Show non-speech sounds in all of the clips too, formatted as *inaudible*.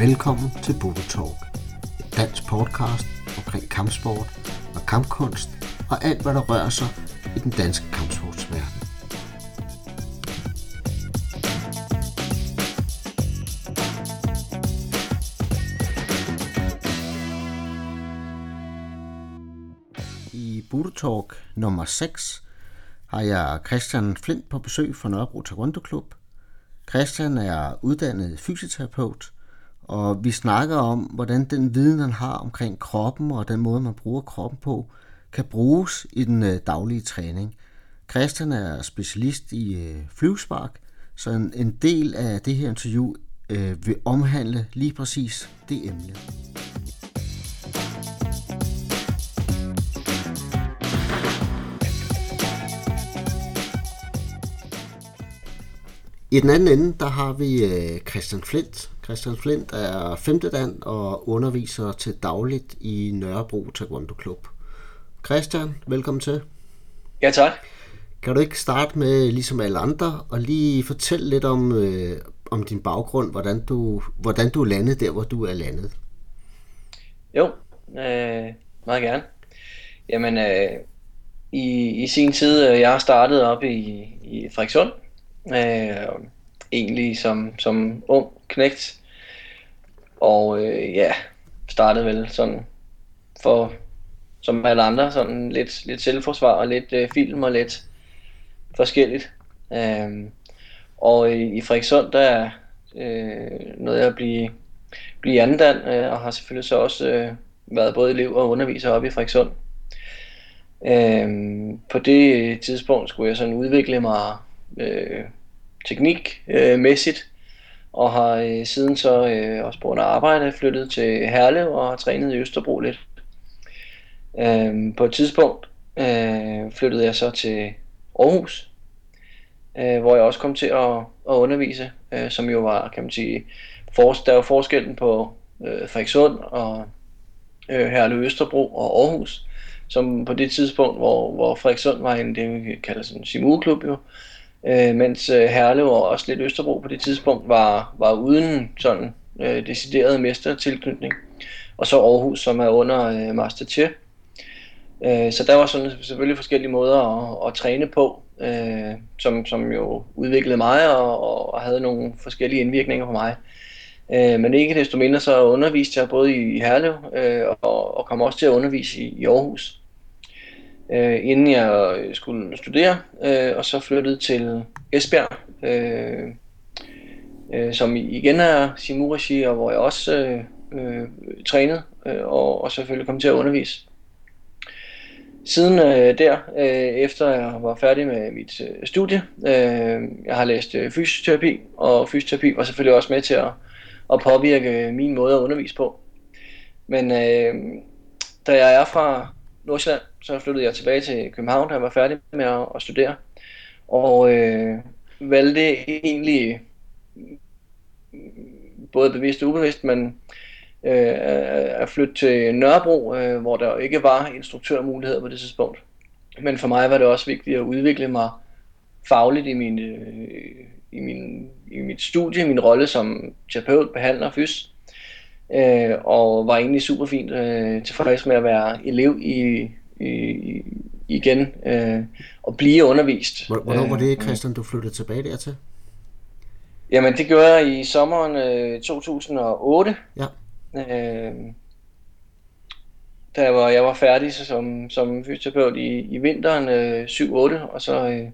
Velkommen til Bubble Talk, et dansk podcast omkring kampsport og kampkunst og alt, hvad der rører sig i den danske kampsportsverden. I Buddha Talk nummer 6 har jeg Christian Flint på besøg fra Nørrebro Taekwondo Klub. Christian er uddannet fysioterapeut, og vi snakker om, hvordan den viden, han har omkring kroppen og den måde, man bruger kroppen på, kan bruges i den øh, daglige træning. Christian er specialist i øh, flyvespark, så en, en del af det her interview øh, vil omhandle lige præcis det emne. I den anden ende, der har vi øh, Christian Flint. Christian Flint er 5. dan og underviser til dagligt i Nørrebro Taekwondo Klub. Christian, velkommen til. Ja, tak. Kan du ikke starte med, ligesom alle andre, og lige fortælle lidt om, øh, om din baggrund, hvordan du, hvordan du er landet der, hvor du er landet? Jo, øh, meget gerne. Jamen, øh, i, i sin tid, øh, jeg har startet op i, i Frederikssund, øh, egentlig som, som ung knægt, og øh, ja, startede vel sådan for, som alle andre, sådan lidt, lidt selvforsvar og lidt øh, film og lidt forskelligt. Øh, og i, i Frederikssund, der øh, nåede jeg at blive, blive andan, øh, og har selvfølgelig så også øh, været både elev og underviser oppe i Frederikssund. Øh, på det øh, tidspunkt skulle jeg sådan udvikle mig øh, teknikmæssigt, og har øh, siden så øh, også på under arbejde flyttet til Herlev og har trænet i Østerbro lidt. Øh, på et tidspunkt øh, flyttede jeg så til Aarhus, øh, hvor jeg også kom til at, at undervise, øh, som jo var, kan man sige, for, der var forskellen på øh, Frederikssund og øh, Herlev Østerbro og Aarhus, som på det tidspunkt, hvor, hvor Frederikssund var en, det vi kalder sådan en simuklub jo, øh, mens øh, Herlev og også lidt Østerbro på det tidspunkt var, var uden sådan øh, decideret mestertilknytning. Og så Aarhus, som er under øh, Master Tier. Øh, så der var sådan selvfølgelig forskellige måder at, at træne på, øh, som, som jo udviklede mig og, og havde nogle forskellige indvirkninger på mig. Øh, men ikke desto mindre så underviste jeg både i Herlev øh, og, og kom også til at undervise i, i Aarhus øh, inden jeg skulle studere, øh, og så flyttede til Esbjerg, øh, øh, som igen er Simuregi, og hvor jeg også øh, øh, trænede, øh, og, og selvfølgelig kom til at undervise. Siden øh, der, øh, efter jeg var færdig med mit øh, studie, øh, jeg har læst øh, fysioterapi, og fysioterapi var selvfølgelig også med til at, at påvirke min måde at undervise på. Men øh, da jeg er fra Nordsjælland, så flyttede jeg tilbage til København, da jeg var færdig med at, at studere. Og øh, valgte egentlig mm, både bevidst og ubevidst, men øh, at flytte til Nørrebro, øh, hvor der ikke var instruktørmuligheder på det tidspunkt. Men for mig var det også vigtigt at udvikle mig fagligt i, min, øh, i, min, i mit studie, min rolle som terapeut, behandler, fys. Øh, og var egentlig super fint øh, tilfreds med at være elev i, i, igen øh, og blive undervist. Hvornår var det, øh, Christian, du flyttede tilbage dertil? Jamen, det gjorde jeg i sommeren øh, 2008. Ja. Øh, da jeg var, jeg var færdig som, som fysioterapeut i, i vinteren øh, 7-8, og så øh,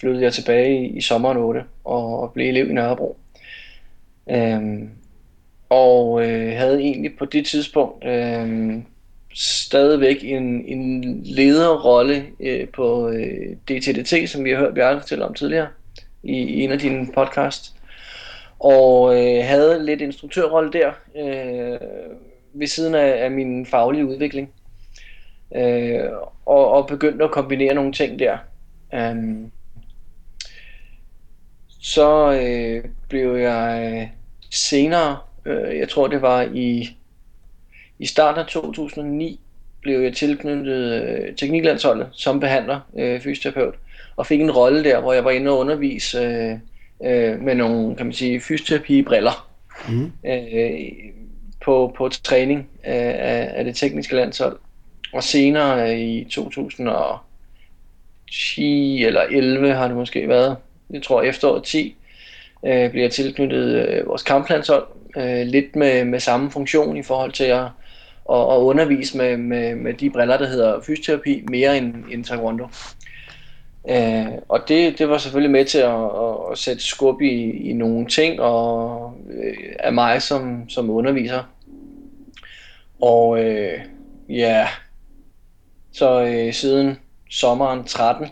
flyttede jeg tilbage i, i sommeren 8 og, og blev elev i Nørrebro. Øh, og øh, havde egentlig på det tidspunkt øh, stadigvæk en, en lederrolle øh, på øh, DTDT, som vi har hørt Bjarke fortælle om tidligere i, i en af dine podcast. Og øh, havde lidt instruktørrolle der øh, ved siden af, af min faglige udvikling. Øh, og, og begyndte at kombinere nogle ting der. Um, så øh, blev jeg øh, senere, øh, jeg tror det var i i starten af 2009 blev jeg tilknyttet øh, tekniklandsholdet som behandler, øh, fysioterapeut, og fik en rolle der, hvor jeg var inde og undervise øh, øh, med nogle, kan man sige, fysioterapi-briller. mm. øh, på, på træning af, af det tekniske landshold. Og senere i 2010 eller 11 har det måske været, jeg tror efteråret 10, øh, bliver tilknyttet øh, vores kamplandshold. Øh, lidt med, med samme funktion i forhold til at, og, at undervise med, med, med de briller, der hedder fysioterapi, mere end, end taekwondo. Øh, og det, det var selvfølgelig med til at, at, at sætte skub i, i nogle ting og øh, af mig som, som underviser. Og øh, ja, så øh, siden sommeren 13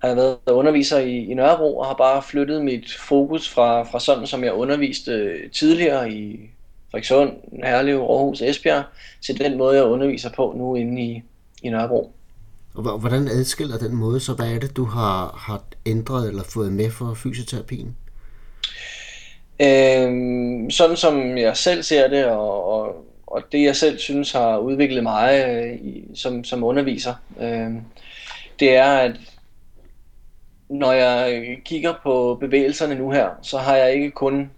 har jeg været underviser i, i Nørrebro og har bare flyttet mit fokus fra, fra sådan, som jeg underviste øh, tidligere i Frederikssund, Herlev, Aarhus, Esbjerg, til den måde, jeg underviser på nu inde i, i Nørrebro. Og hvordan adskiller den måde, så hvad er det, du har, har ændret eller fået med for fysioterapien? Øhm, sådan som jeg selv ser det, og, og, og det jeg selv synes har udviklet mig øh, i, som, som underviser, øh, det er, at når jeg kigger på bevægelserne nu her, så har jeg ikke kun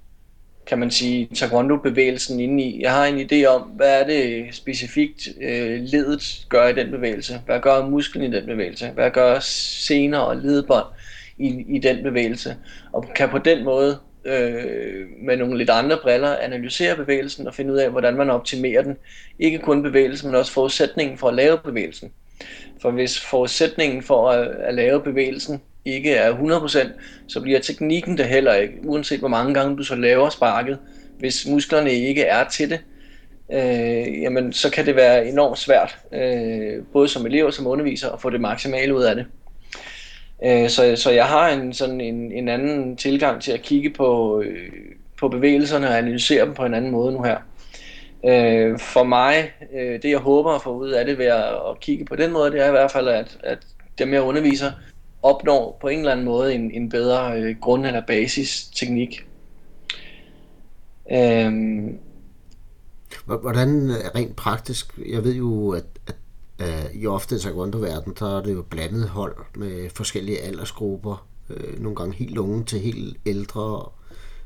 kan man sige, taekwondo-bevægelsen indeni. Jeg har en idé om, hvad er det specifikt øh, ledet gør i den bevægelse? Hvad gør musklen i den bevægelse? Hvad gør sener og ledbånd i, i den bevægelse? Og kan på den måde øh, med nogle lidt andre briller analysere bevægelsen og finde ud af, hvordan man optimerer den. Ikke kun bevægelsen, men også forudsætningen for at lave bevægelsen. For hvis forudsætningen for at, at lave bevægelsen ikke er 100%, så bliver teknikken det heller ikke, uanset hvor mange gange du så laver sparket. Hvis musklerne ikke er til det, øh, jamen så kan det være enormt svært, øh, både som elev og som underviser, at få det maksimale ud af det. Øh, så, så jeg har en, sådan en, en anden tilgang til at kigge på, øh, på bevægelserne og analysere dem på en anden måde nu her. Øh, for mig, øh, det jeg håber at få ud af det ved at, at kigge på den måde, det er i hvert fald, at, at dem jeg underviser, opnår på en eller anden måde en, en bedre øh, grund- eller basis-teknik. Øhm. Hvordan øh, rent praktisk, jeg ved jo, at, at at i ofte i taekwondo-verden, der er det jo blandet hold med forskellige aldersgrupper, øh, nogle gange helt unge til helt ældre.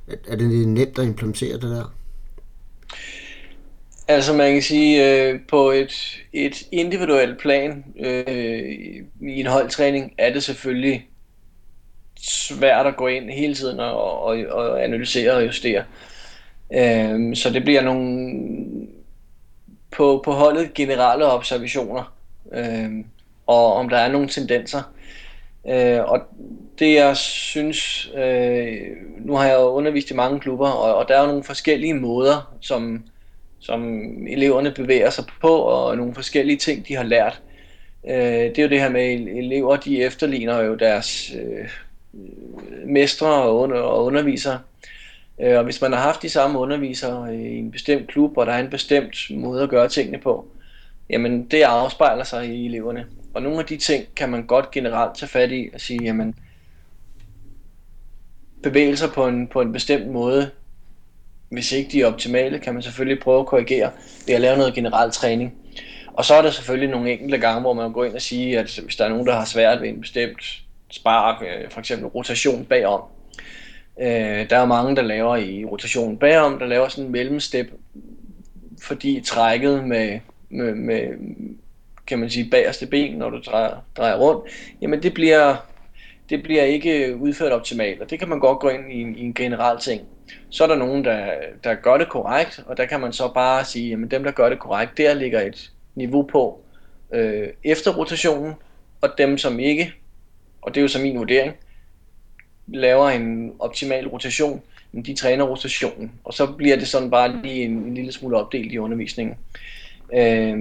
Er, er det nemt at implementere det der? Altså man kan sige, øh, på et, et individuelt plan øh, i en holdtræning er det selvfølgelig svært at gå ind hele tiden og, og, og analysere og justere. Øh, så det bliver nogle på, på holdet generelle observationer, øh, og om der er nogle tendenser. Øh, og det jeg synes, øh, nu har jeg undervist i mange klubber, og, og der er jo nogle forskellige måder, som som eleverne bevæger sig på, og nogle forskellige ting, de har lært. Øh, det er jo det her med, at elever de efterligner jo deres øh, mestre og, under, og undervisere. Øh, og hvis man har haft de samme undervisere øh, i en bestemt klub, og der er en bestemt måde at gøre tingene på, jamen det afspejler sig i eleverne. Og nogle af de ting kan man godt generelt tage fat i og sige, jamen bevægelser på en, på en bestemt måde hvis ikke de er optimale, kan man selvfølgelig prøve at korrigere ved at lave noget generel træning. Og så er der selvfølgelig nogle enkelte gange, hvor man går ind og siger, at hvis der er nogen, der har svært ved en bestemt spark, øh, for eksempel rotation bagom, øh, der er mange, der laver i rotation bagom, der laver sådan en mellemstep, fordi trækket med, med, med kan man sige, bagerste ben, når du drejer, drejer rundt, jamen det bliver, det bliver ikke øh, udført optimalt, og det kan man godt gå ind i en, i en generel ting. Så er der nogen, der, der gør det korrekt, og der kan man så bare sige, at dem, der gør det korrekt, der ligger et niveau på øh, efter rotationen, og dem, som ikke, og det er jo så min vurdering, laver en optimal rotation, men de træner rotationen, og så bliver det sådan bare lige en, en lille smule opdelt i undervisningen. Øh,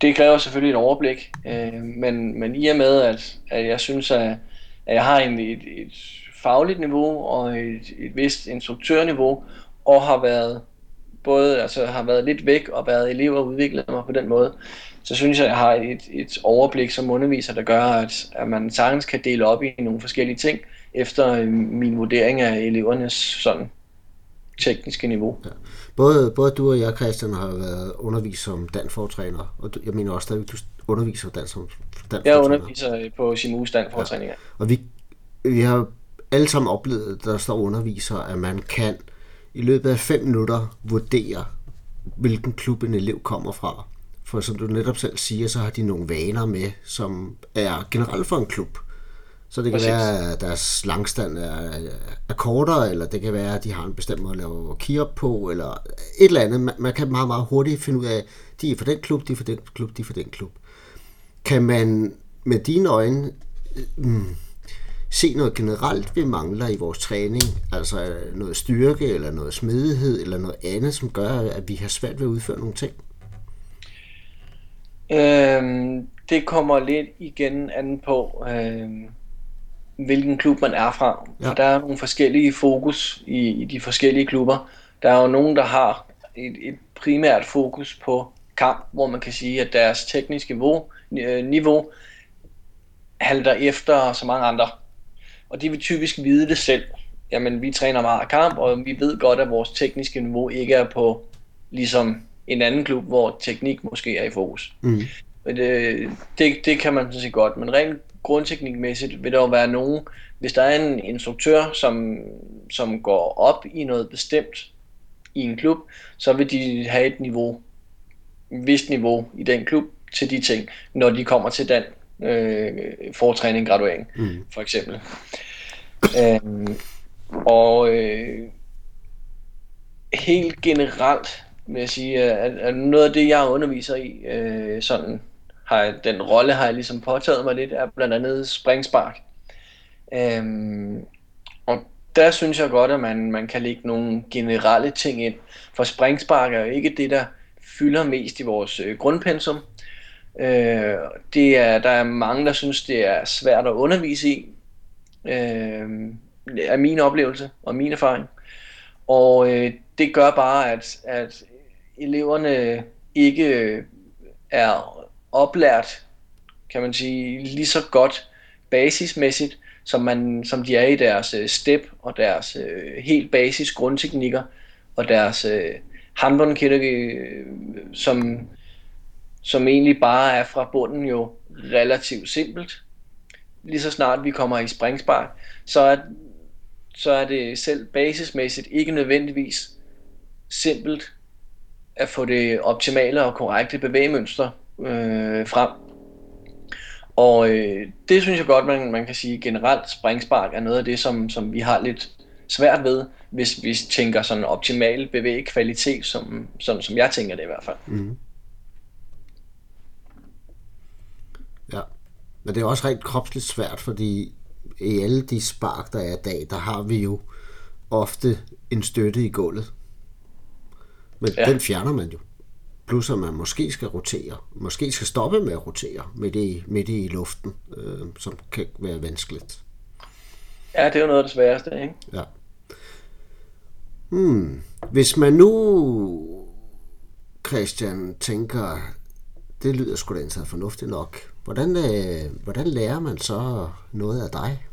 det kræver selvfølgelig et overblik, øh, men, men i og med, at, at jeg synes, at, at jeg har egentlig et, et fagligt niveau og et, et vist instruktørniveau, og har været både altså har været lidt væk og været elev og udviklet mig på den måde, så synes jeg, at jeg har et, et overblik som underviser, der gør, at, at man sagtens kan dele op i nogle forskellige ting, efter øh, min vurdering af elevernes sådan tekniske niveau. Ja. Både, både du og jeg, Christian, har været undervist som danfortræner, og du, jeg mener også, at du underviser dans som danfortræner. Jeg underviser på Simus danfortræning, ja. Og vi, vi har alle sammen oplevet, der står underviser, at man kan i løbet af fem minutter vurdere, hvilken klub en elev kommer fra. For som du netop selv siger, så har de nogle vaner med, som er generelt for en klub. Så det kan Præcis. være, at deres langstand er, er kortere, eller det kan være, at de har en bestemt måde at lave key på, eller et eller andet. Man kan meget, meget hurtigt finde ud af, de er for den klub, de er for den klub, de er for den klub. Kan man med dine øjne mm, se noget generelt, vi mangler i vores træning? Altså noget styrke, eller noget smidighed, eller noget andet, som gør, at vi har svært ved at udføre nogle ting? Øhm, det kommer lidt igen an på, øhm, hvilken klub man er fra. Ja. For der er nogle forskellige fokus i, i de forskellige klubber. Der er jo nogen, der har et, et primært fokus på kamp, hvor man kan sige, at deres tekniske niveau, øh, niveau halter efter så mange andre. Og de vil typisk vide det selv. Jamen, vi træner meget kamp, og vi ved godt, at vores tekniske niveau ikke er på ligesom en anden klub, hvor teknik måske er i fokus. Mm. Men det, det, det kan man sådan set godt, men rent grundteknikmæssigt vil der jo være nogen, hvis der er en instruktør, som, som går op i noget bestemt i en klub, så vil de have et niveau, et vist niveau i den klub til de ting, når de kommer til den øh, fortræning, graduering, mm. for eksempel. Øhm, og øh, helt generelt vil jeg sige, at, at noget af det, jeg underviser i, øh, sådan har jeg, den rolle har jeg ligesom påtaget mig lidt, er blandt andet springspark. Øhm, og der synes jeg godt, at man, man kan lægge nogle generelle ting ind. For springspark er jo ikke det, der fylder mest i vores øh, grundpensum. Øh, det er, der er mange, der synes, det er svært at undervise i. Øh, er min oplevelse og min erfaring. Og øh, det gør bare, at, at eleverne ikke øh, er oplært, kan man sige, lige så godt basismæssigt, som, man, som de er i deres øh, step og deres øh, helt basis grundteknikker og deres øh, handbåndkirke, øh, som, som egentlig bare er fra bunden jo relativt simpelt. Lige så snart vi kommer i springspark, så er, så er det selv basismæssigt ikke nødvendigvis simpelt at få det optimale og korrekte bevægemønster øh, frem. Og øh, det synes jeg godt, man, man kan sige generelt, springspark er noget af det, som, som vi har lidt svært ved, hvis vi tænker sådan optimal bevægekvalitet, som, som, som jeg tænker det i hvert fald. Mm. Ja, men det er også rent kropsligt svært, fordi i alle de spark, der er i dag, der har vi jo ofte en støtte i gulvet. Men ja. den fjerner man jo. Plus at man måske skal rotere, måske skal stoppe med at rotere midt i, midt i luften, øh, som kan være vanskeligt. Ja, det er jo noget af det sværeste, ikke? Ja. Hmm. Hvis man nu, Christian, tænker, det lyder sgu da indsat fornuftigt nok. Hvordan, øh, hvordan lærer man så noget af dig?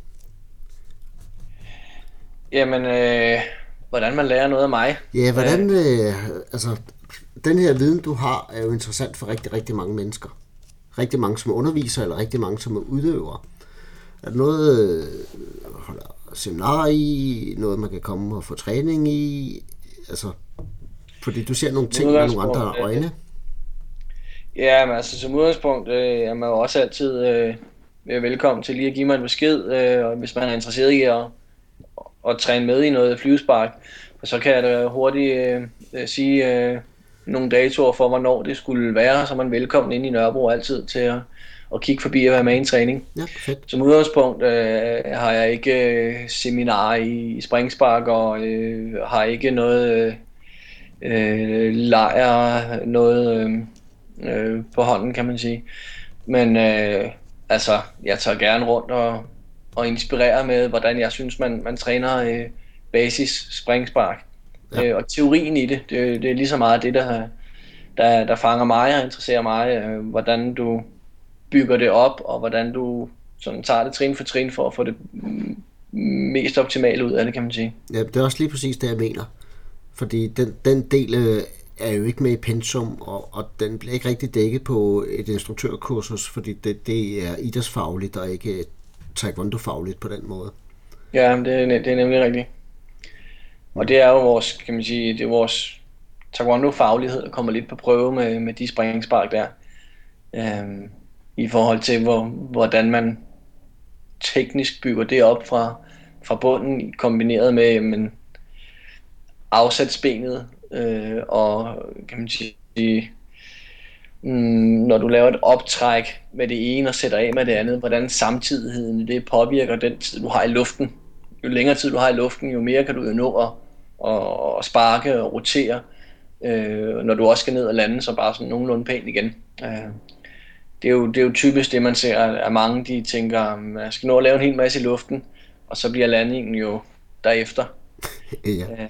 Jamen, øh, hvordan man lærer noget af mig? Ja, hvordan, øh, altså, den her viden, du har, er jo interessant for rigtig, rigtig mange mennesker. Rigtig mange som underviser, eller rigtig mange som er udøvere. Er der noget, øh, holder seminar i, noget man kan komme og få træning i? Altså, fordi du ser nogle ting med nogle andre øjne. Ja, men altså som udgangspunkt øh, er man jo også altid øh, velkommen til lige at give mig en besked, øh, hvis man er interesseret i at, at træne med i noget flyvespark. For så kan jeg da hurtigt øh, sige, øh, nogle datoer for, hvornår det skulle være, så er man velkommen ind i Nørrebro altid til at, at kigge forbi og være med i en træning. Ja, perfekt. Som udgangspunkt øh, har jeg ikke øh, seminar i, i Springspark og øh, har ikke noget øh, lejr, noget øh, øh, på hånden, kan man sige. Men øh, altså, jeg tager gerne rundt og, og inspirerer med, hvordan jeg synes, man, man træner øh, basis springspark. Ja. Øh, og teorien i det, det, det er lige så meget det, der, der, der fanger mig og interesserer mig, øh, hvordan du bygger det op, og hvordan du sådan tager det trin for trin for at få det mest optimale ud af det, kan man sige. Ja, det er også lige præcis det, jeg mener. Fordi den, den del øh, er jo ikke med i pensum, og, og den bliver ikke rigtig dækket på et instruktørkursus, fordi det, det er idrætsfagligt og ikke taekwondo-fagligt på den måde. Ja, det, det er nemlig rigtigt. Og det er jo vores, kan man sige, det er vores taekwondo-faglighed, der kommer lidt på prøve med, med de springspark der. Øhm, I forhold til, hvor, hvordan man teknisk bygger det op fra, fra bunden, kombineret med men, afsætsbenet, øh, og kan man sige, mm, når du laver et optræk med det ene og sætter af med det andet, hvordan samtidigheden det påvirker den tid, du har i luften. Jo længere tid du har i luften, jo mere kan du jo nå at, at, at sparke og rotere, øh, når du også skal ned og lande, så bare sådan nogenlunde pænt igen. Øh, det, er jo, det er jo typisk det, man ser, at mange de tænker, jeg skal nå at lave en hel masse i luften, og så bliver landingen jo derefter. *laughs* ja. Øh,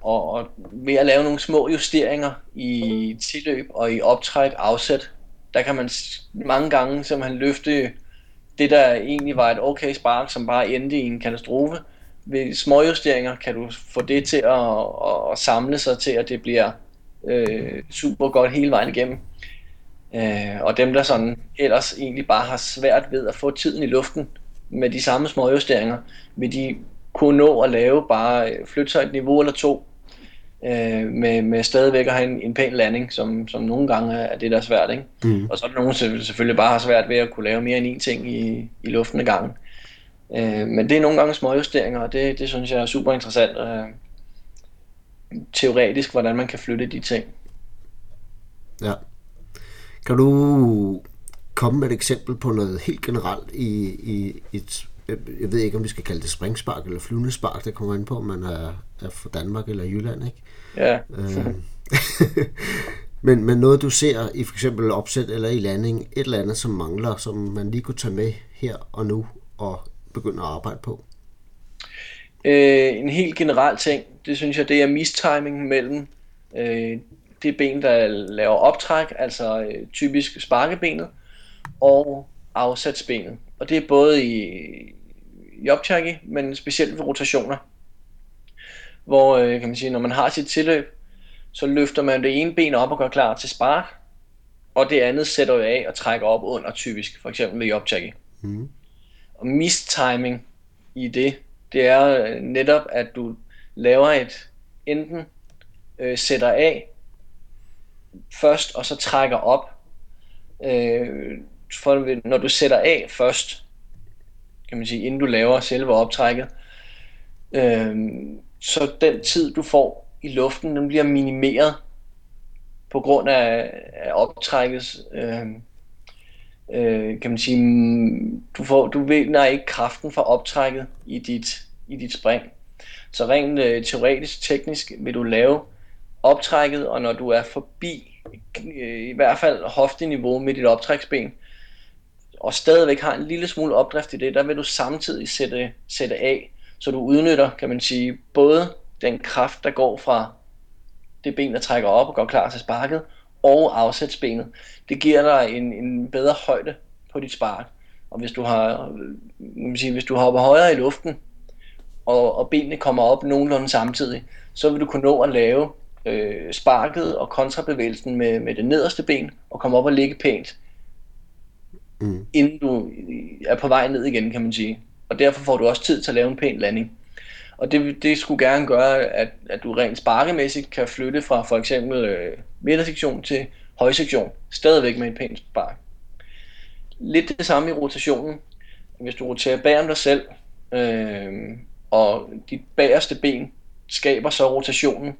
og, og ved at lave nogle små justeringer i tilløb og i optræk, afsæt, der kan man mange gange simpelthen løfte det, der egentlig var et okay spark, som bare endte i en katastrofe. Ved små justeringer kan du få det til at, at, samle sig til, at det bliver øh, super godt hele vejen igennem. Øh, og dem, der sådan ellers egentlig bare har svært ved at få tiden i luften med de samme små justeringer, vil de kunne nå at lave bare øh, flytte sig et niveau eller to øh, med, med stadigvæk at have en, en pæn landing, som, som nogle gange er det, der er svært. Ikke? Mm. Og så er der nogen, der selvfølgelig bare har svært ved at kunne lave mere end én ting i, i luften ad gangen. Øh, men det er nogle gange små justeringer, og det, det synes jeg er super interessant. Øh, teoretisk, hvordan man kan flytte de ting. Ja. Kan du komme med et eksempel på noget helt generelt i, i et jeg ved ikke, om vi skal kalde det springspark eller flyvende spark, det kommer ind på, om man er, er fra Danmark eller Jylland, ikke? Ja. Øh, *laughs* men, men noget, du ser i for eksempel opsæt eller i landing, et eller andet, som mangler, som man lige kunne tage med her og nu og begynde at arbejde på? Øh, en helt generel ting, det synes jeg, det er mistiming mellem øh, det ben, der laver optræk, altså øh, typisk sparkebenet, og afsatsbenet. Og det er både i, i optræk, men specielt ved rotationer. Hvor øh, kan man sige, når man har sit tilløb, så løfter man det ene ben op og gør klar til spark, og det andet sætter jo af og trækker op under typisk, for eksempel ved optræk. Mm. Og mistiming i det, det er øh, netop, at du laver et enten øh, sætter af først, og så trækker op. Øh, for når du sætter af først, kan man sige, inden du laver selve optrækket, øh, så den tid, du får i luften, den bliver minimeret på grund af, af optrækkets, øh, øh, kan man sige, mm, du, får, du vinder ikke kraften fra optrækket i dit, i dit spring. Så rent øh, teoretisk, teknisk vil du lave optrækket, og når du er forbi øh, i hvert fald hofteniveau med dit optræksben, og stadigvæk har en lille smule opdrift i det, der vil du samtidig sætte, sætte af, så du udnytter, kan man sige, både den kraft, der går fra det ben, der trækker op og går klar til sparket, og afsætsbenet. Det giver dig en, en bedre højde på dit spark. Og hvis du har, man sige, hvis du hopper højere i luften, og, og benene kommer op nogenlunde samtidig, så vil du kunne nå at lave øh, sparket og kontrabevægelsen med, med det nederste ben, og komme op og ligge pænt mm. inden du er på vej ned igen, kan man sige. Og derfor får du også tid til at lave en pæn landing. Og det, det skulle gerne gøre, at, at du rent sparkemæssigt kan flytte fra for eksempel øh, midtersektion til højsektion, stadigvæk med en pæn spark. Lidt det samme i rotationen. Hvis du roterer bag om dig selv, øh, og dit bagerste ben skaber så rotationen,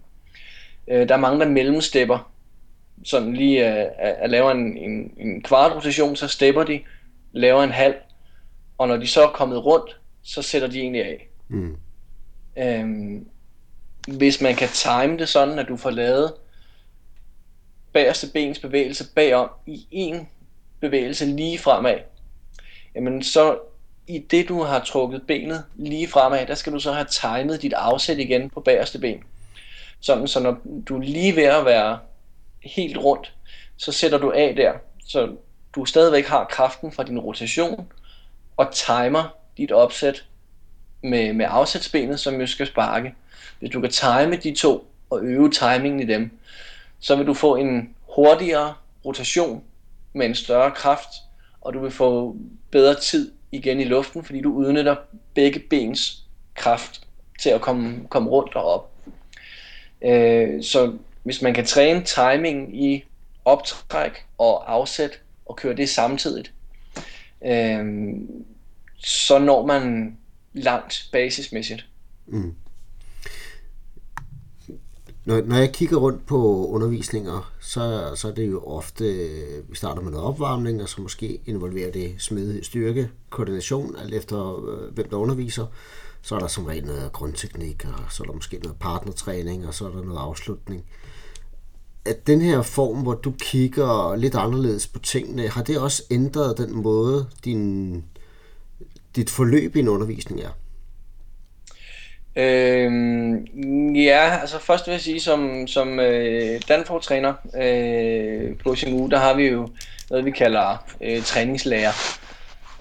øh, der er mange, der mellemstepper, sådan lige øh, at, at, at lave en, en, en kvart rotation, så stepper de, laver en halv, og når de så er kommet rundt, så sætter de egentlig af. Mm. Øhm, hvis man kan time det sådan, at du får lavet bagerste bens bevægelse bagom i en bevægelse lige fremad, jamen så i det du har trukket benet lige fremad, der skal du så have timet dit afsæt igen på bagerste ben. Sådan så når du er lige ved at være helt rundt, så sætter du af der, så du stadigvæk har kraften fra din rotation, og timer dit opsæt med, med afsætsbenet, som jo skal sparke. Hvis du kan time de to, og øve timingen i dem, så vil du få en hurtigere rotation med en større kraft, og du vil få bedre tid igen i luften, fordi du udnytter begge bens kraft til at komme, komme rundt og op. Øh, så hvis man kan træne timing i optræk og afsæt og køre det samtidigt, øh, så når man langt basismæssigt. Mm. Når, når jeg kigger rundt på undervisninger, så, så er det jo ofte, vi starter med noget opvarmning, og så måske involverer det smidighed, styrke, koordination, alt efter øh, hvem der underviser. Så er der som regel noget grundteknik, og så er der måske noget partnertræning, og så er der noget afslutning. At den her form, hvor du kigger lidt anderledes på tingene, har det også ændret den måde, din, dit forløb i en undervisning er? Øhm, ja, altså først vil jeg sige, som, som øh, Danforth-træner øh, på CMU, der har vi jo noget, vi kalder øh, træningslærer.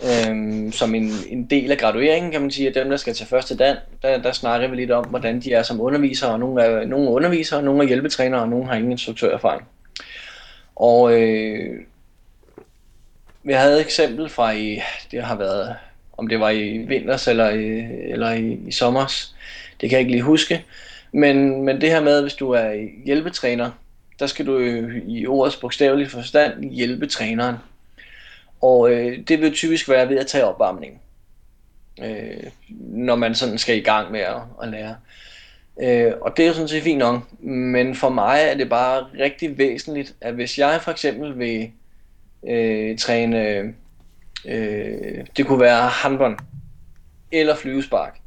Øhm, som en, en del af gradueringen, kan man sige, at dem, der skal til første dan, der, der snakker vi lidt om, hvordan de er som undervisere. Nogle er, nogle er undervisere, nogle er hjælpetrænere, og nogle har ingen instruktørerfaring. Og øh, vi havde et eksempel fra i, det har været, om det var i vinters eller i, eller i, i sommers, det kan jeg ikke lige huske. Men, men det her med, hvis du er hjælpetræner, der skal du øh, i ordets bogstavelige forstand hjælpe træneren. Og øh, det vil typisk være ved at tage opvarmning, øh, når man sådan skal i gang med at, at lære. Øh, og det er jo sådan set fint nok, men for mig er det bare rigtig væsentligt, at hvis jeg for eksempel vil øh, træne, øh, det kunne være håndbold eller flyvespark,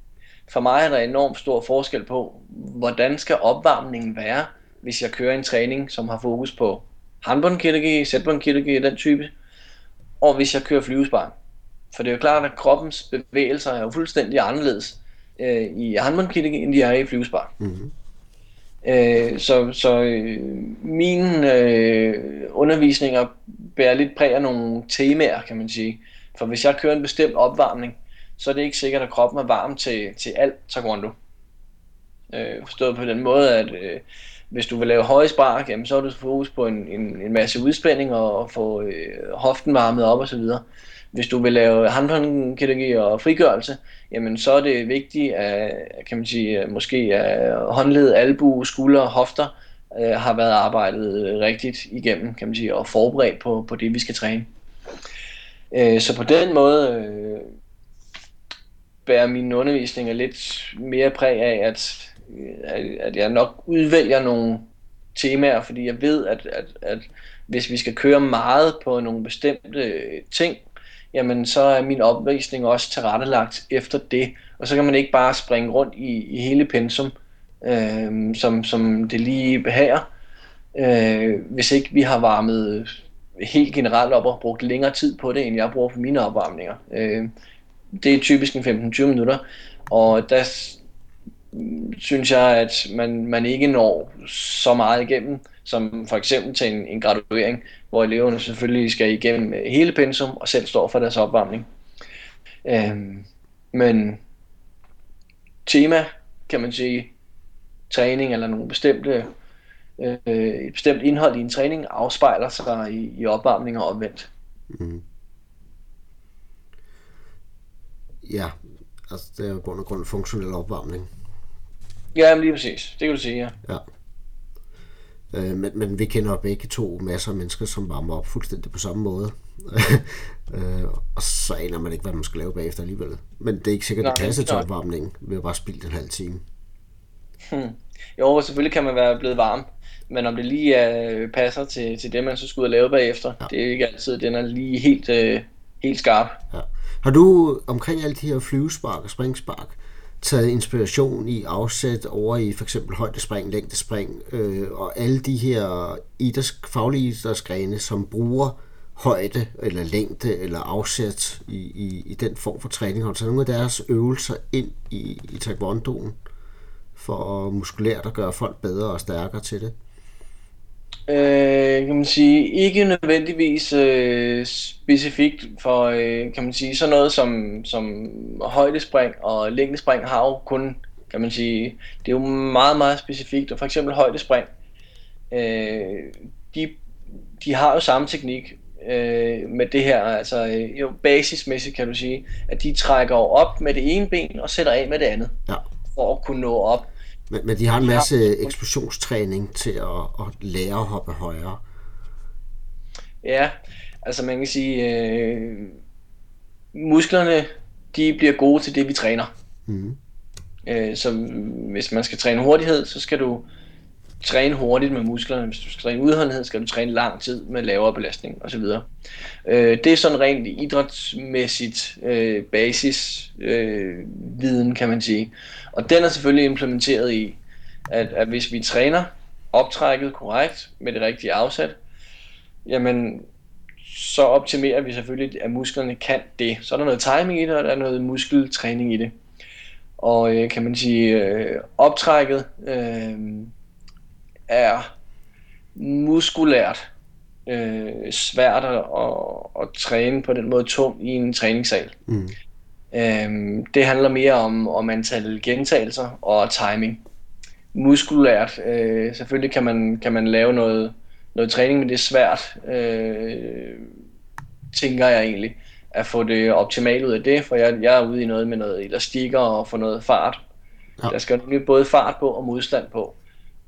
for mig er der enormt stor forskel på, hvordan skal opvarmningen være, hvis jeg kører en træning, som har fokus på håndbåndkirurgi, sætbåndkirurgi den type, og hvis jeg kører flyvespark. For det er jo klart, at kroppens bevægelser er jo fuldstændig anderledes øh, i håndbåndkirurgi, end de er i flyvespark. Mm-hmm. Øh, så så øh, mine øh, undervisninger bærer lidt præg af nogle temaer, kan man sige. For hvis jeg kører en bestemt opvarmning, så er det ikke sikkert, at kroppen er varm til, til alt taekwondo. Øh, forstået på den måde, at øh, hvis du vil lave høje spark, jamen, så er du fokus på en, en, en masse udspænding og, og få øh, hoften varmet op osv. Hvis du vil lave håndhåndkirurgi og frigørelse, jamen så er det vigtigt, at, kan man sige, måske at håndled, albu, skulder og hofter øh, har været arbejdet rigtigt igennem, kan man sige, og forberedt på, på det, vi skal træne. Øh, så på den måde øh, bærer mine undervisninger lidt mere præg af, at, øh, at jeg nok udvælger nogle temaer, fordi jeg ved, at, at, at hvis vi skal køre meget på nogle bestemte ting, jamen så er min opvisning også tilrettelagt efter det. Og så kan man ikke bare springe rundt i, i hele pensum, øh, som, som det lige behager, øh, hvis ikke vi har varmet helt generelt op og brugt længere tid på det, end jeg bruger på mine opvarmninger. Øh, det er typisk en 15-20 minutter, og der synes jeg, at man, man ikke når så meget igennem, som for eksempel til en, en graduering, hvor eleverne selvfølgelig skal igennem hele pensum og selv står for deres opvarmning. Øhm, men tema, kan man sige, træning eller nogle bestemte øh, et bestemt indhold i en træning afspejler sig i, i opvarmning og omvendt. Mm. Ja, altså det er jo grund og grund funktionel opvarmning. Ja, lige præcis. Det kan du sige, ja. ja. Øh, men, men vi kender begge to masser af mennesker, som varmer op fuldstændig på samme måde. *laughs* øh, og så aner man ikke, hvad man skal lave bagefter alligevel. Men det er ikke sikkert, at det passer til opvarmningen. Vi har bare spildt en halv time. Hmm. Jo, selvfølgelig kan man være blevet varm. Men om det lige er, passer til, til det, man så skal ud og lave bagefter, ja. det er ikke altid, den er lige helt, øh, helt skarp. Ja. Har du omkring alle de her flyvespark og springspark taget inspiration i afsæt over i for eksempel højdespring, længdespring øh, og alle de her idræts, faglige idrætsgrene, som bruger højde eller længde eller afsæt i, i, i den form for træning? Har du taget nogle af deres øvelser ind i, i taekwondoen for at muskulært at gøre folk bedre og stærkere til det? Øh, kan man sige, ikke nødvendigvis øh, specifikt for, øh, kan man sige, sådan noget som, som højdespring og længdespring har jo kun, kan man sige, det er jo meget, meget specifikt, og for eksempel højdespring, øh, de, de har jo samme teknik øh, med det her, altså jo basismæssigt kan du sige, at de trækker op med det ene ben og sætter af med det andet. Ja. for at kunne nå op. Men, men de har en masse eksplosionstræning til at, at lære at hoppe højere. Ja, altså man kan sige, øh, musklerne, de bliver gode til det, vi træner. Mm. Øh, så hvis man skal træne hurtighed, så skal du træne hurtigt med musklerne. Hvis du skal træne udholdenhed, skal du træne lang tid med lavere belastning osv. Øh, det er sådan rent idrætsmæssigt øh, basis øh, viden, kan man sige. Og den er selvfølgelig implementeret i, at, at hvis vi træner optrækket korrekt med det rigtige afsæt, jamen så optimerer vi selvfølgelig, at musklerne kan det. Så er der noget timing i det, og der er noget muskeltræning i det. Og øh, kan man sige, øh, optrækket øh, er muskulært øh, svært at, at, træne på den måde tung i en træningssal. Mm. Øh, det handler mere om, om antal gentagelser og timing. Muskulært, øh, selvfølgelig kan man, kan man lave noget, noget træning, men det er svært, øh, tænker jeg egentlig, at få det optimalt ud af det, for jeg, jeg er ude i noget med noget elastikker og få noget fart. Ja. Der skal både fart på og modstand på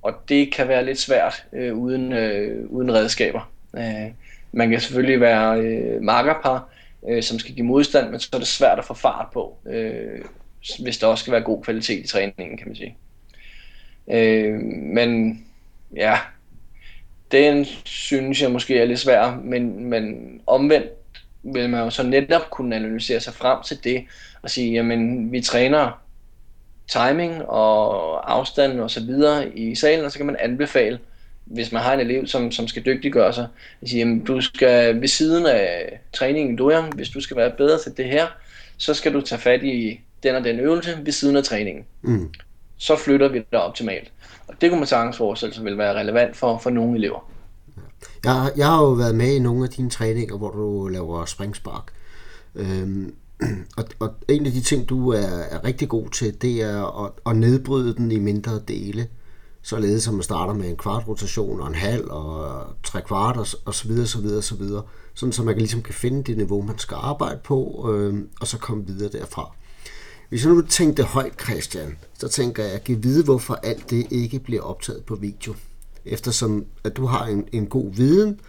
og det kan være lidt svært øh, uden, øh, uden redskaber. Øh, man kan selvfølgelig være øh, markerpar, øh, som skal give modstand, men så er det svært at få fart på, øh, hvis der også skal være god kvalitet i træningen, kan man sige. Øh, men ja, den synes jeg måske er lidt svær, men, men omvendt vil man jo så netop kunne analysere sig frem til det, og sige, jamen vi træner timing og afstand og så videre i salen, og så kan man anbefale, hvis man har en elev, som, som skal dygtiggøre sig, at sige, jamen, du skal ved siden af træningen i Dojang, hvis du skal være bedre til det her, så skal du tage fat i den og den øvelse ved siden af træningen. Mm. Så flytter vi det optimalt. Og det kunne man sagtens forestille sig vil være relevant for, for nogle elever. Jeg, jeg har jo været med i nogle af dine træninger, hvor du laver springspark. Øhm, og, og en af de ting, du er, er rigtig god til, det er at, at nedbryde den i mindre dele. Således som man starter med en kvart rotation og en halv og tre kvart og, og så videre, så videre, så videre. Sådan så man kan ligesom kan finde det niveau, man skal arbejde på, øh, og så komme videre derfra. Hvis jeg nu tænkte højt, Christian, så tænker jeg, at vide, hvorfor alt det ikke bliver optaget på video. Eftersom at du har en, en god viden,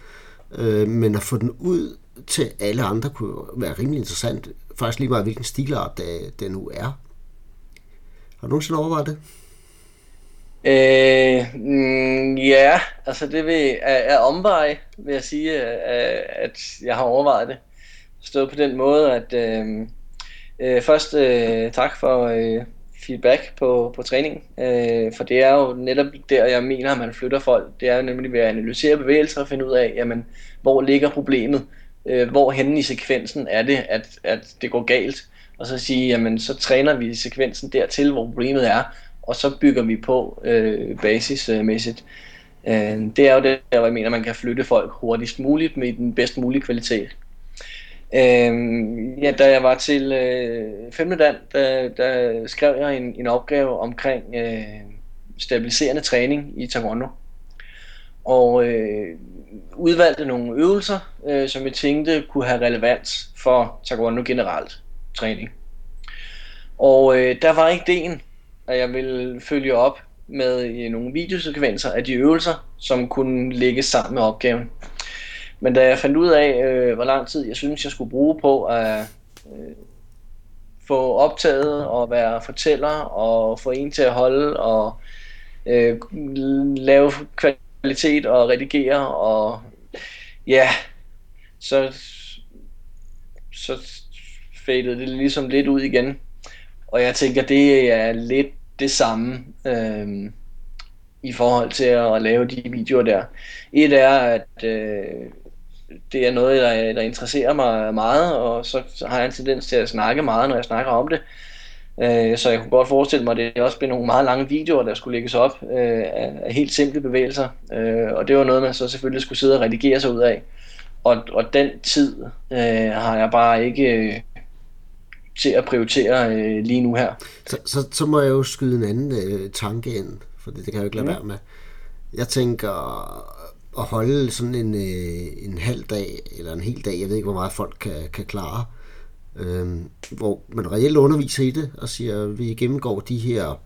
øh, men at få den ud til alle andre kunne være rimelig interessant. Faktisk lige meget, hvilken stilart det, det nu er. Har du nogensinde overvejet det? Øh, mm, ja, altså det vil, er, er omvej, vil jeg sige, øh, øh, at jeg har overvejet det. Stået på den måde, at øh, øh, først øh, tak for øh, feedback på, på træning, øh, for det er jo netop der, jeg mener, at man flytter folk. Det er jo nemlig ved at analysere bevægelser og finde ud af, jamen, hvor ligger problemet, øh, hvor henne i sekvensen er det, at, at det går galt, og så sige, jamen så træner vi sekvensen dertil, hvor problemet er, og så bygger vi på øh, basismæssigt. Øh, det er jo det, hvor jeg mener, man kan flytte folk hurtigst muligt med den bedst mulige kvalitet. Øh, ja, da jeg var til øh, 5. Dan, der, der skrev jeg en, en opgave omkring øh, stabiliserende træning i taekwondo. Og øh, udvalgte nogle øvelser, øh, som jeg tænkte kunne have relevans for taekwondo generelt træning. Og øh, der var ideen, at jeg ville følge op med øh, nogle videosekvenser af de øvelser, som kunne ligge sammen med opgaven. Men da jeg fandt ud af, øh, hvor lang tid jeg synes, jeg skulle bruge på at øh, få optaget og være fortæller og få en til at holde og øh, lave kvalitet kvalitet og redigere og ja, så, så fadede det ligesom lidt ud igen. Og jeg tænker, det er lidt det samme øh, i forhold til at lave de videoer der. Et er, at øh, det er noget, der, der interesserer mig meget, og så, så har jeg en tendens til at snakke meget, når jeg snakker om det. Øh, så jeg kunne godt forestille mig, at det også blev nogle meget lange videoer, der skulle lægges op øh, af helt simple bevægelser. Øh, og det var noget, man så selvfølgelig skulle sidde og redigere sig ud af. Og, og den tid øh, har jeg bare ikke øh, til at prioritere øh, lige nu her. Så, så, så må jeg jo skyde en anden øh, tanke ind, for det, det kan jeg jo ikke lade mm. være med. Jeg tænker at holde sådan en, øh, en halv dag, eller en hel dag, jeg ved ikke, hvor meget folk kan, kan klare, øh, hvor man reelt underviser i det og siger, at vi gennemgår de her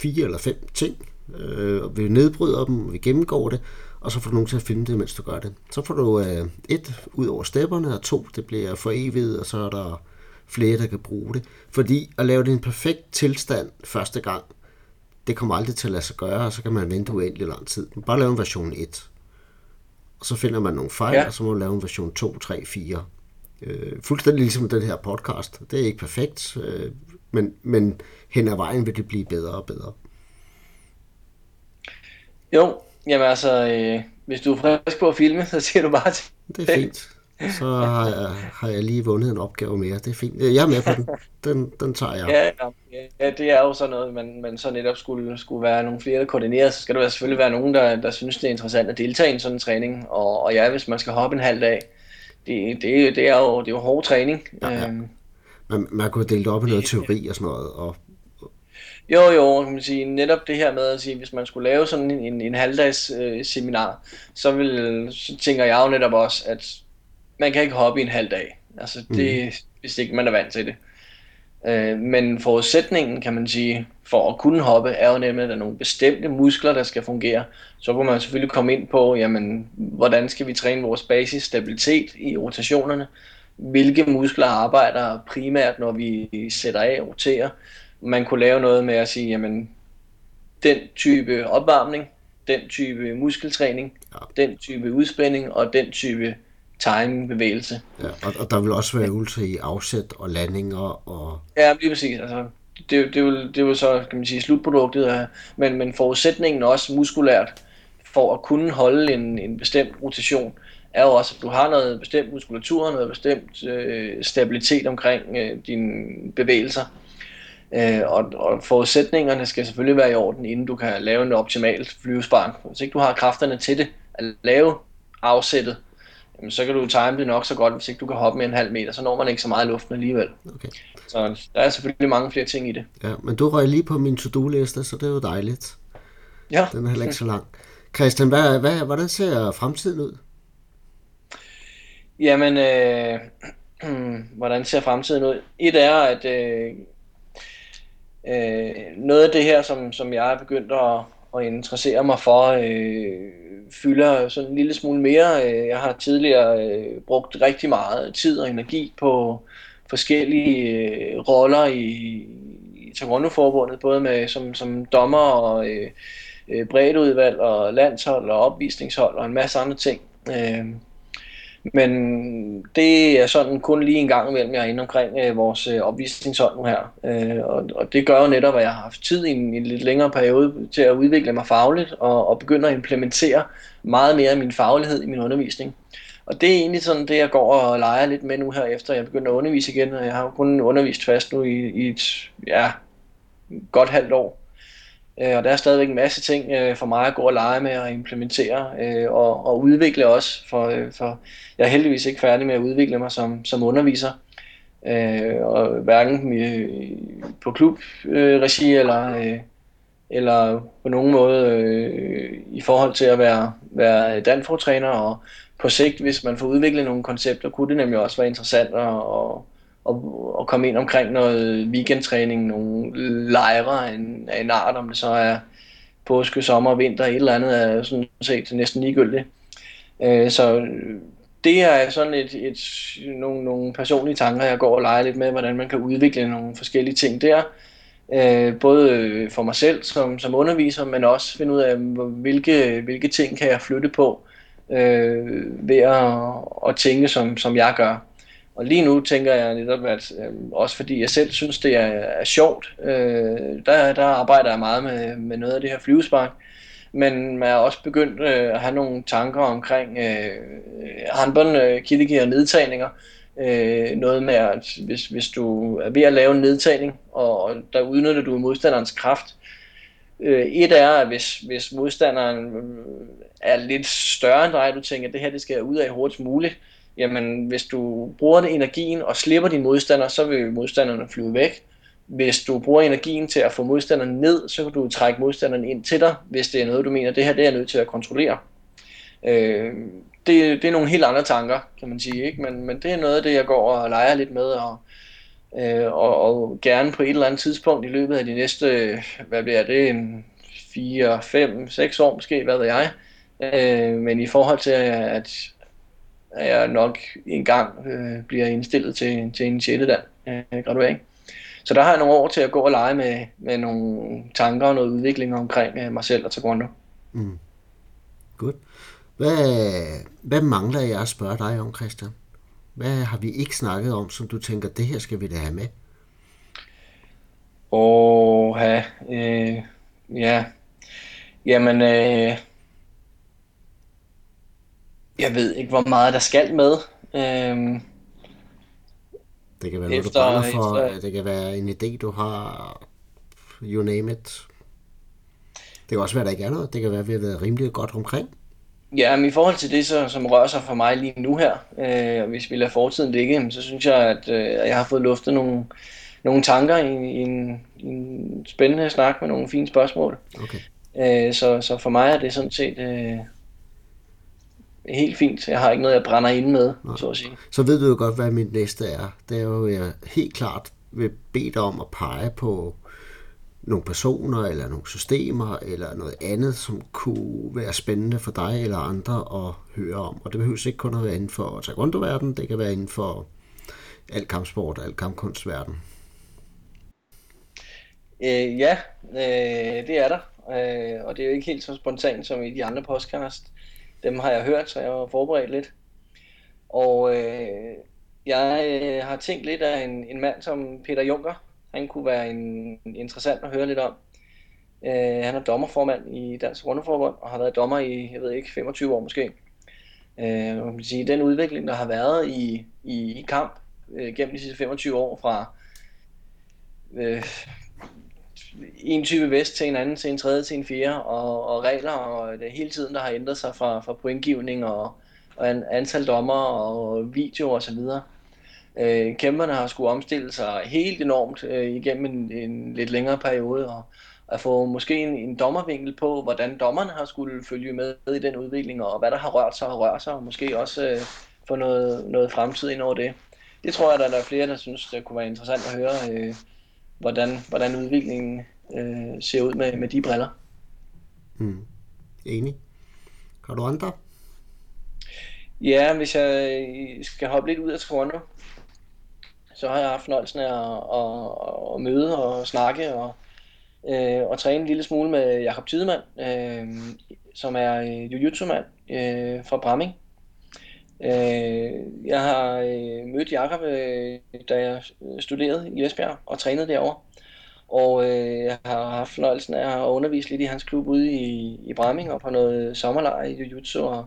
fire eller fem ting, øh, og vi nedbryder dem, vi gennemgår det, og så får du nogen til at finde det, mens du gør det. Så får du øh, et ud over stepperne, og to, det bliver for evigt, og så er der flere, der kan bruge det. Fordi at lave det i en perfekt tilstand første gang, det kommer aldrig til at lade sig gøre, og så kan man vente uendelig lang tid. Man bare lave en version 1. Og så finder man nogle fejl, ja. og så må man lave en version 2, 3, 4. Øh, fuldstændig ligesom den her podcast. Det er ikke perfekt, øh, men, men hen ad vejen vil det blive bedre og bedre. Jo, jamen altså, øh, hvis du er frisk på at filme, så siger du bare til. Det er fint. Så har jeg, har jeg lige vundet en opgave mere. Det er fint. Jeg er med på den. Den, den tager jeg. Ja, ja, det er jo sådan noget, man, man så netop skulle, skulle være nogle flere, der koordinerer. Så skal der selvfølgelig være nogen, der, der synes, det er interessant at deltage i en sådan træning. Og, og ja, hvis man skal hoppe en halv dag, det, det, det, er, jo, det er jo hård træning. Ja, ja. Øhm, man, man kunne dele det op i noget teori og sådan noget, og jo, jo, kan man sige, netop det her med at sige, hvis man skulle lave sådan en, en, en halvdags øh, seminar, så, vil, så tænker jeg jo netop også, at man kan ikke hoppe i en halv dag. Altså det, mm. hvis ikke man er vant til det. Øh, men forudsætningen, kan man sige, for at kunne hoppe, er jo nemlig, at der er nogle bestemte muskler, der skal fungere. Så kunne man selvfølgelig komme ind på, jamen, hvordan skal vi træne vores basisstabilitet i rotationerne? Hvilke muskler arbejder primært, når vi sætter af og roterer? man kunne lave noget med at sige, jamen, den type opvarmning, den type muskeltræning, ja. den type udspænding og den type timingbevægelse. Ja, og, og der vil også være øvelser i afsæt og landinger og... Ja, lige præcis. Altså, det, det, vil, det vil så, kan man sige, slutproduktet, af, men, men forudsætningen også muskulært for at kunne holde en, en bestemt rotation, er jo også, at du har noget bestemt muskulatur, noget bestemt øh, stabilitet omkring øh, dine bevægelser. Øh, og, og forudsætningerne skal selvfølgelig være i orden, inden du kan lave en optimal flyvespark. Hvis ikke du har kræfterne til det, at lave afsættet, så kan du time det nok så godt, hvis ikke du kan hoppe med en halv meter, så når man ikke så meget i luften alligevel. Okay. Så der er selvfølgelig mange flere ting i det. Ja, men du røg lige på min to-do-liste, så det er jo dejligt. Ja. Den er heller ikke så lang. Christian, hvad, hvad, hvordan ser fremtiden ud? Jamen, øh, *clears throat* hvordan ser fremtiden ud? Et er, at øh, øh, noget af det her, som, som jeg er begyndt at, og interessere mig for, øh, fylder sådan en lille smule mere. Øh, jeg har tidligere øh, brugt rigtig meget tid og energi på forskellige øh, roller i, i Taekwondo-forbundet, både med som, som dommer og øh, øh, breddeudvalg og landshold og opvisningshold og en masse andre ting. Øh, men det er sådan kun lige en gang imellem, jeg er inde omkring øh, vores øh, opvisningshold nu her. Øh, og, og det gør jo netop, at jeg har haft tid i en, en lidt længere periode til at udvikle mig fagligt og, og begynde at implementere meget mere af min faglighed i min undervisning. Og det er egentlig sådan det, jeg går og leger lidt med nu her, efter jeg begynder at undervise igen. Og jeg har jo kun undervist fast nu i, i et ja, godt halvt år. Øh, og der er stadigvæk en masse ting øh, for mig at gå og lege med og implementere øh, og, og udvikle også, for, øh, for jeg er heldigvis ikke færdig med at udvikle mig som, som underviser. Øh, og hverken på klubregi øh, eller, øh, eller på nogen måde øh, i forhold til at være, være danfortræner og på sigt, hvis man får udviklet nogle koncepter, kunne det nemlig også være interessant at, at, og, og komme ind omkring noget weekendtræning, nogle lejre af en, af en art, om det så er påske, sommer, vinter, et eller andet, er sådan set næsten ligegyldigt. Øh, så det er sådan et, et, nogle, nogle personlige tanker, jeg går og leger lidt med, hvordan man kan udvikle nogle forskellige ting der. Øh, både for mig selv som, som underviser, men også finde ud af, hvilke, hvilke ting kan jeg flytte på øh, ved at, at tænke, som, som jeg gør. Og lige nu tænker jeg netop, at øh, også fordi jeg selv synes, det er, er sjovt, øh, der, der arbejder jeg meget med, med noget af det her flyvespark, men man er også begyndt øh, at have nogle tanker omkring øh, håndbånd, øh, øh kittige og nedtagninger. Øh, noget med, at hvis, hvis du er ved at lave en nedtagning, og, og der udnytter du modstanderens kraft, øh, et er, at hvis, hvis modstanderen øh, er lidt større end dig, du tænker, at det her det skal ud af hurtigst muligt, jamen hvis du bruger det energien og slipper din modstander, så vil modstanderne flyve væk. Hvis du bruger energien til at få modstanderen ned, så kan du trække modstanderen ind til dig, hvis det er noget, du mener, det her det er jeg nødt til at kontrollere. Øh, det, det er nogle helt andre tanker, kan man sige. Ikke? Men, men det er noget af det, jeg går og leger lidt med, og, øh, og, og gerne på et eller andet tidspunkt i løbet af de næste, hvad bliver det, 4, 5, 6 år måske, hvad ved jeg. Øh, men i forhold til, at, at jeg nok engang øh, bliver indstillet til, til en 6. Dan, øh, graduering. Så der har jeg nogle år til at gå og lege med, med nogle tanker og noget udvikling omkring øh, mig selv og taekwondo. Mm. Godt. Hvad, hvad mangler jeg at spørge dig om, Christian? Hvad har vi ikke snakket om, som du tænker, det her skal vi da have med? Åh, ja, øh, ja. Jamen, øh, jeg ved ikke, hvor meget der skal med. Øh, det kan være noget, efter, du brænder for. Efter... Det kan være en idé, du har. You name it. Det kan også være, der ikke er noget. Det kan være, at vi har været rimelig godt omkring. Ja, men i forhold til det, så, som rører sig for mig lige nu her, øh, hvis vi lader fortiden ligge, så synes jeg, at øh, jeg har fået luftet nogle, nogle tanker i, i, en, i en spændende snak med nogle fine spørgsmål. Okay. Øh, så, så for mig er det sådan set øh, helt fint. Jeg har ikke noget, jeg brænder ind med, Nej. så at sige. Så ved du jo godt, hvad mit næste er. Det er jo, jeg helt klart vil bede dig om at pege på nogle personer, eller nogle systemer, eller noget andet, som kunne være spændende for dig eller andre at høre om. Og det behøver ikke kun at være inden for taekwondo-verden, det kan være inden for al kampsport og al kampkunstverden. Øh, ja, øh, det er der. Øh, og det er jo ikke helt så spontant som i de andre podcast. Dem har jeg hørt, så jeg har forberedt lidt. Og øh, jeg øh, har tænkt lidt af en, en mand som Peter Junker, han kunne være en, interessant at høre lidt om. Øh, han er dommerformand i Dansk Rundeforbund og har været dommer i, jeg ved ikke, 25 år måske. Øh, man kan sige, den udvikling, der har været i, i, i kamp øh, gennem de sidste 25 år fra øh, en type vest til en anden, til en tredje, til en fjerde, og, og regler, og det hele tiden, der har ændret sig fra, fra pointgivning og, og an, antal dommer og video og så videre. Øh, kæmperne har skulle omstille sig helt enormt øh, igennem en, en lidt længere periode, og at få måske en, en dommervinkel på, hvordan dommerne har skulle følge med i den udvikling, og hvad der har rørt sig og rørt sig, og måske også øh, få noget, noget fremtid ind over det. Det tror jeg, der er flere, der synes, det kunne være interessant at høre, øh, hvordan, hvordan udviklingen øh, ser ud med, med de briller. Mm. Enig. Har du andre? Ja, hvis jeg skal hoppe lidt ud af Toronto, så har jeg haft fornøjelsen af at, at, at møde og snakke og, øh, og træne en lille smule med Jakob Tidemann, øh, som er jiu-jitsu-mand øh, fra Bramming. Øh, jeg har øh, mødt Jakob, øh, da jeg studerede i Esbjerg og trænede derovre. Og øh, jeg har haft fornøjelsen af at undervise lidt i hans klub ude i, i Bramming og på noget sommerlejr i jiu-jitsu og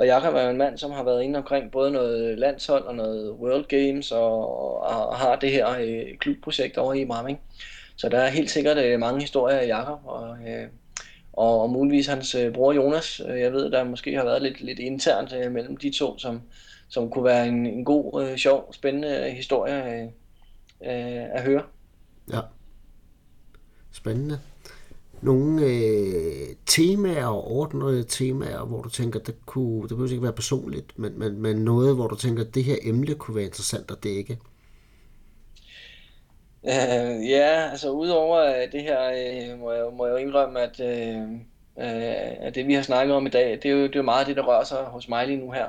og Jakob er jo en mand, som har været inde omkring både noget landshold og noget World Games, og, og har det her øh, klubprojekt over i Bramming. Så der er helt sikkert øh, mange historier af Jakob, og, øh, og, og muligvis hans øh, bror Jonas. Øh, jeg ved, der måske har været lidt, lidt internt øh, mellem de to, som, som kunne være en, en god, øh, sjov, spændende øh, historie øh, øh, at høre. Ja. Spændende nogle øh, temaer og ordnede temaer, hvor du tænker, det, kunne, det behøver ikke være personligt, men, men, men noget, hvor du tænker, at det her emne kunne være interessant at dække? Øh, ja, altså udover øh, det her, øh, må, jeg, må jeg jo indrømme, at, øh, øh, at det vi har snakket om i dag, det er jo, det er jo meget det, der rører sig hos mig lige nu her.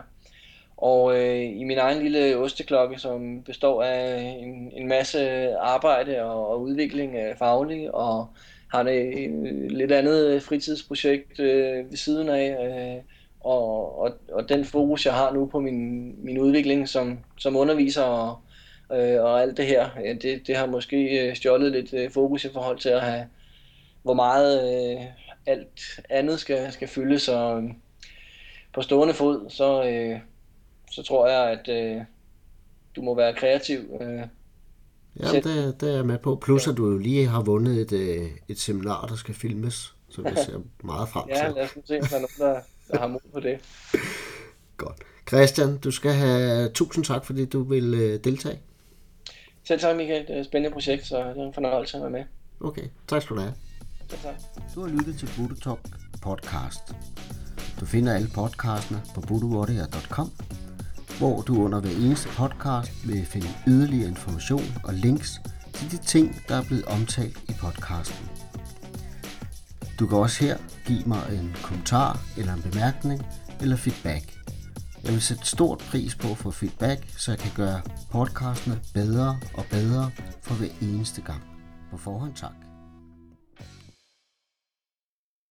Og øh, i min egen lille osteklokke, som består af en, en masse arbejde og, og udvikling uh, faglig og har det en lidt andet fritidsprojekt øh, ved siden af, øh, og, og, og den fokus, jeg har nu på min, min udvikling som, som underviser og, øh, og alt det her, ja, det, det har måske øh, stjålet lidt øh, fokus i forhold til at have, hvor meget øh, alt andet skal, skal fylde, så øh, på stående fod, så, øh, så tror jeg, at øh, du må være kreativ øh, Ja, det, det er jeg med på. Plus at du jo lige har vundet et, øh, et seminar, der skal filmes, så vi ser *laughs* meget frem til. Ja, lad os se, om der er nogen, der, der har mod på det. *laughs* Godt. Christian, du skal have tusind tak, fordi du vil øh, deltage. Selv tak, Michael. Det er et spændende projekt, så det er en fornøjelse at være med. Okay, tak skal du have. Tak. Du har lyttet til Budo Talk podcast. Du finder alle podcastene på budowarrior.com, hvor du under hver eneste podcast vil finde yderligere information og links til de ting, der er blevet omtalt i podcasten. Du kan også her give mig en kommentar eller en bemærkning eller feedback. Jeg vil sætte stort pris på at få feedback, så jeg kan gøre podcastene bedre og bedre for hver eneste gang. På forhånd tak.